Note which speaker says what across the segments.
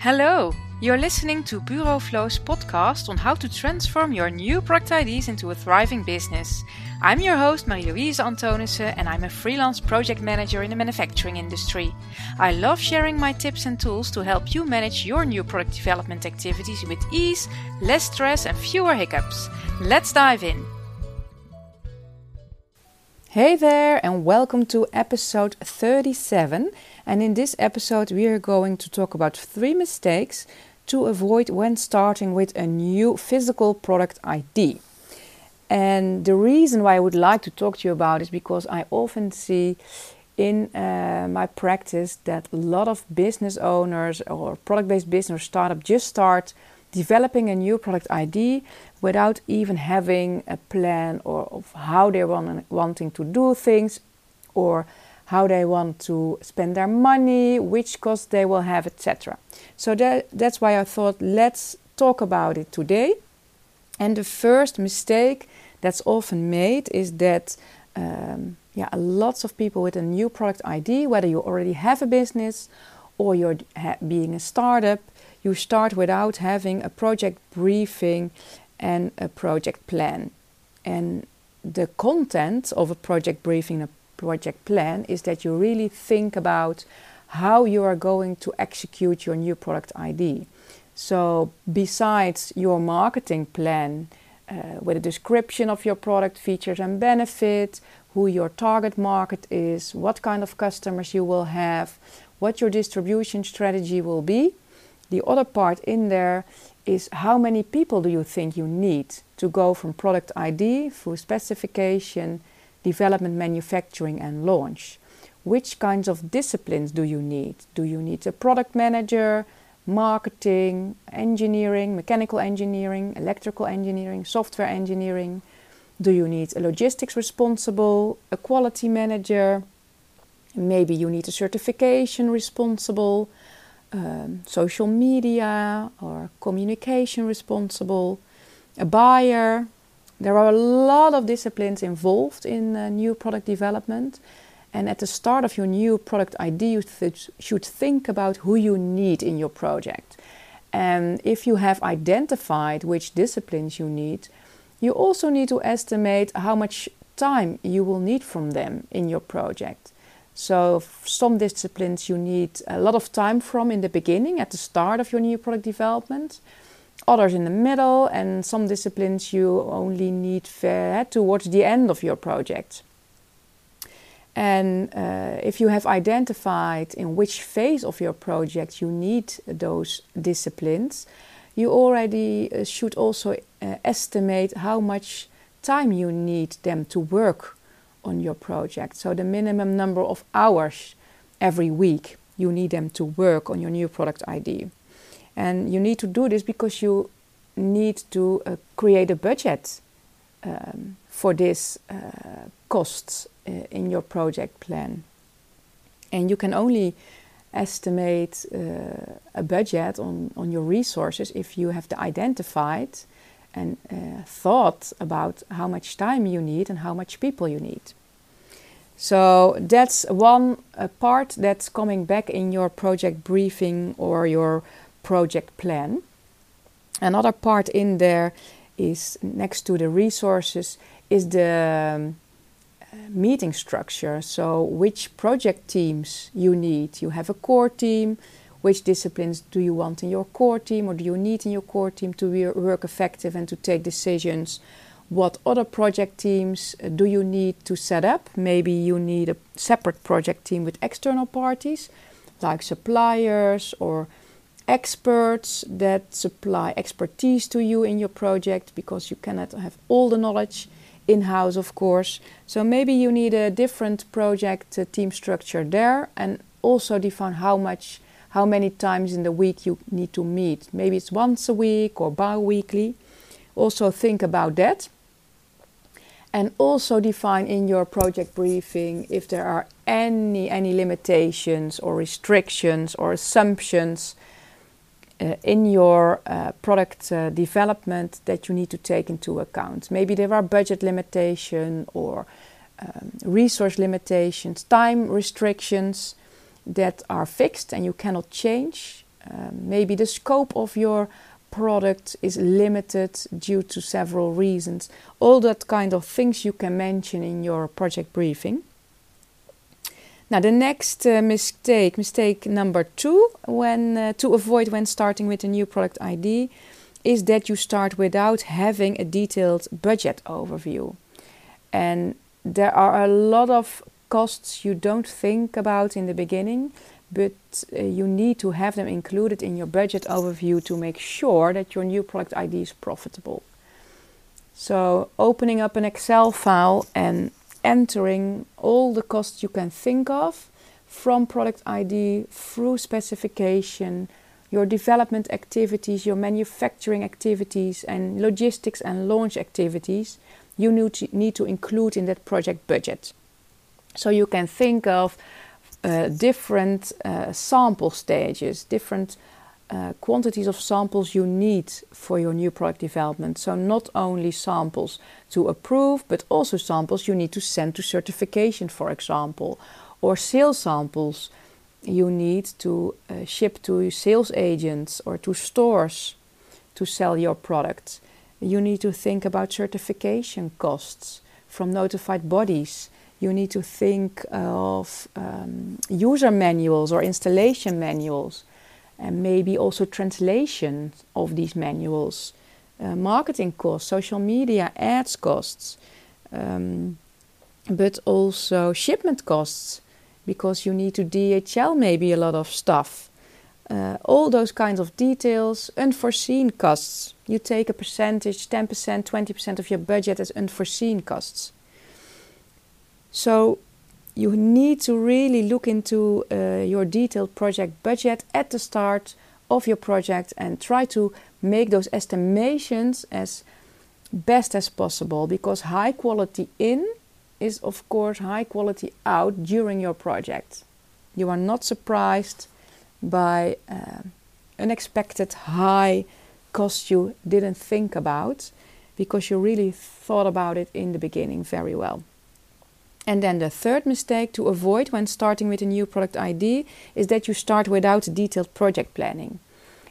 Speaker 1: Hello, you're listening to Bureau Flow's podcast on how to transform your new product ideas into a thriving business. I'm your host, Marie-Louise Antonissen, and I'm a freelance project manager in the manufacturing industry. I love sharing my tips and tools to help you manage your new product development activities with ease, less stress, and fewer hiccups. Let's dive in.
Speaker 2: Hey there, and welcome to episode 37. And in this episode, we are going to talk about three mistakes to avoid when starting with a new physical product ID. And the reason why I would like to talk to you about is because I often see in uh, my practice that a lot of business owners or product based business or startup just start developing a new product ID without even having a plan or of how they're want, wanting to do things or how they want to spend their money, which costs they will have, etc. So that, that's why I thought let's talk about it today. And the first mistake that's often made is that um, yeah, lots of people with a new product ID, whether you already have a business or you're being a startup, you start without having a project briefing and a project plan. And the content of a project briefing and a project plan is that you really think about how you are going to execute your new product ID. So, besides your marketing plan uh, with a description of your product features and benefits, who your target market is, what kind of customers you will have, what your distribution strategy will be, the other part in there is how many people do you think you need to go from product ID through specification development, manufacturing, and launch. Which kinds of disciplines do you need? Do you need a product manager, marketing, engineering, mechanical engineering, electrical engineering, software engineering? Do you need a logistics responsible, a quality manager? Maybe you need a certification responsible, um, social media or communication responsible, a buyer, there are a lot of disciplines involved in uh, new product development. And at the start of your new product ID, you th- should think about who you need in your project. And if you have identified which disciplines you need, you also need to estimate how much time you will need from them in your project. So, some disciplines you need a lot of time from in the beginning, at the start of your new product development others in the middle, and some disciplines you only need fair towards the end of your project. And uh, if you have identified in which phase of your project you need those disciplines, you already uh, should also uh, estimate how much time you need them to work on your project. So, the minimum number of hours every week you need them to work on your new product ID. And you need to do this because you need to uh, create a budget um, for this uh, costs uh, in your project plan. And you can only estimate uh, a budget on, on your resources if you have identified and uh, thought about how much time you need and how much people you need. So that's one uh, part that's coming back in your project briefing or your project plan. Another part in there is next to the resources is the um, meeting structure. So, which project teams you need. You have a core team. Which disciplines do you want in your core team, or do you need in your core team to work effective and to take decisions? What other project teams uh, do you need to set up? Maybe you need a separate project team with external parties, like suppliers or experts that supply expertise to you in your project because you cannot have all the knowledge in house, of course. So maybe you need a different project uh, team structure there and also define how much, how many times in the week you need to meet. Maybe it's once a week or bi weekly. Also, think about that. And also define in your project briefing if there are any any limitations or restrictions or assumptions uh, in your uh, product uh, development that you need to take into account. Maybe there are budget limitation or um, resource limitations, time restrictions that are fixed and you cannot change. Um, maybe the scope of your product is limited due to several reasons. All that kind of things you can mention in your project briefing. Now, the next uh, mistake, mistake number two, when uh, to avoid when starting with a new product ID, is that you start without having a detailed budget overview. And there are a lot of costs you don't think about in the beginning, but uh, you need to have them included in your budget overview to make sure that your new product ID is profitable. So, opening up an Excel file and entering all the costs you can think of from product ID through specification, your development activities, your manufacturing activities, and logistics and launch activities you need to, need to include in that project budget. So you can think of uh, different uh, sample stages, different uh, quantities of samples you need for your new product development. So, not only samples to approve, but also samples you need to send to certification, for example, or sales samples you need to uh, ship to sales agents or to stores to sell your product. You need to think about certification costs from notified bodies. You need to think of um, user manuals or installation manuals, and maybe also translation of these manuals, uh, marketing costs, social media ads costs, um, but also shipment costs because you need to DHL maybe a lot of stuff. Uh, all those kinds of details, unforeseen costs. You take a percentage, 10%, 20% of your budget as unforeseen costs. So you need to really look into uh, your detailed project budget at the start of your project and try to make those estimations as best as possible because high quality in is, of course, high quality out during your project. You are not surprised by uh, unexpected high cost you didn't think about because you really thought about it in the beginning very well. And then the third mistake to avoid when starting with a new product ID is that you start without detailed project planning.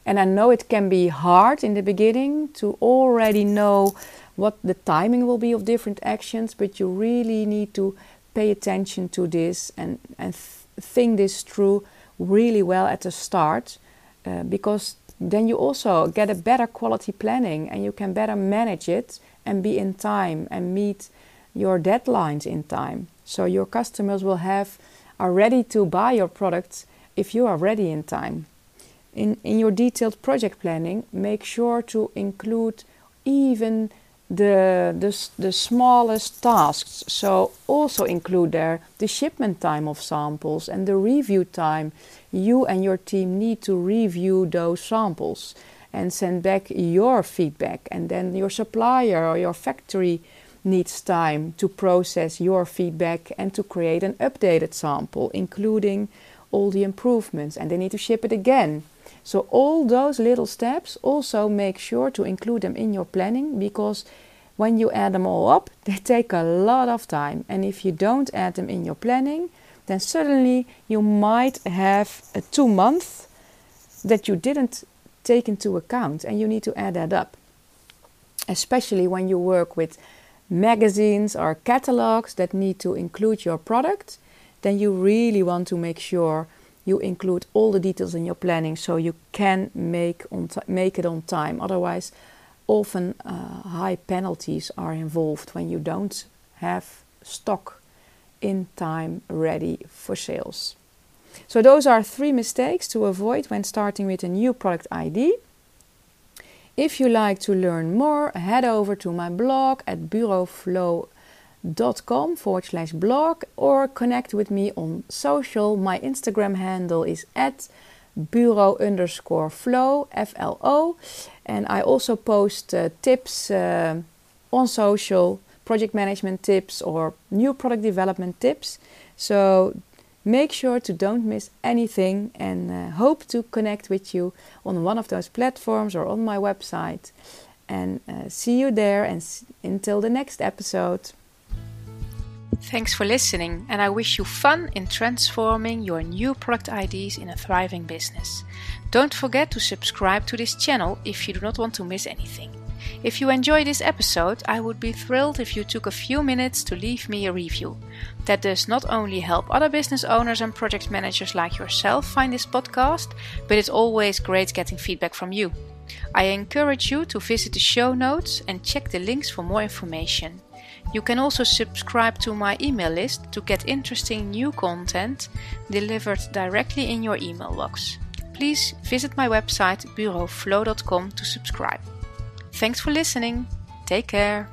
Speaker 2: And I know it can be hard in the beginning to already know what the timing will be of different actions, but you really need to pay attention to this and, and th- think this through really well at the start uh, because then you also get a better quality planning and you can better manage it and be in time and meet your deadlines in time. So your customers will have are ready to buy your products if you are ready in time. In, in your detailed project planning, make sure to include even the, the, the smallest tasks. So also include there the shipment time of samples and the review time. You and your team need to review those samples and send back your feedback. And then your supplier or your factory needs time to process your feedback and to create an updated sample, including all the improvements. And they need to ship it again. So, all those little steps also make sure to include them in your planning because when you add them all up, they take a lot of time. And if you don't add them in your planning, then suddenly you might have a two month that you didn't take into account and you need to add that up. Especially when you work with magazines or catalogs that need to include your product, then you really want to make sure you include all the details in your planning so you can make on make it on time. Otherwise, often uh, high penalties are involved when you don't have stock in time ready for sales. So those are three mistakes to avoid when starting with a new product ID. If you like to learn more, head over to my blog at bureauflow.com forward slash blog or connect with me on social. My Instagram handle is at bureau underscore flow, F L O. And I also post uh, tips uh, on social, project management tips or new product development tips. So make sure to don't miss anything and uh, hope to connect with you on one of those platforms or on my website. And uh, see you there and s- until the next episode.
Speaker 1: Thanks for listening, and I wish you fun in transforming your new product ideas in a thriving business. Don't forget to subscribe to this channel if you do not want to miss anything. If you enjoy this episode, I would be thrilled if you took a few minutes to leave me a review. That does not only help other business owners and project managers like yourself find this podcast, but it's always great getting feedback from you. I encourage you to visit the show notes and check the links for more information. You can also subscribe to my email list to get interesting new content delivered directly in your email box. Please visit my website bureauflow.com to subscribe. Thanks for listening. Take care.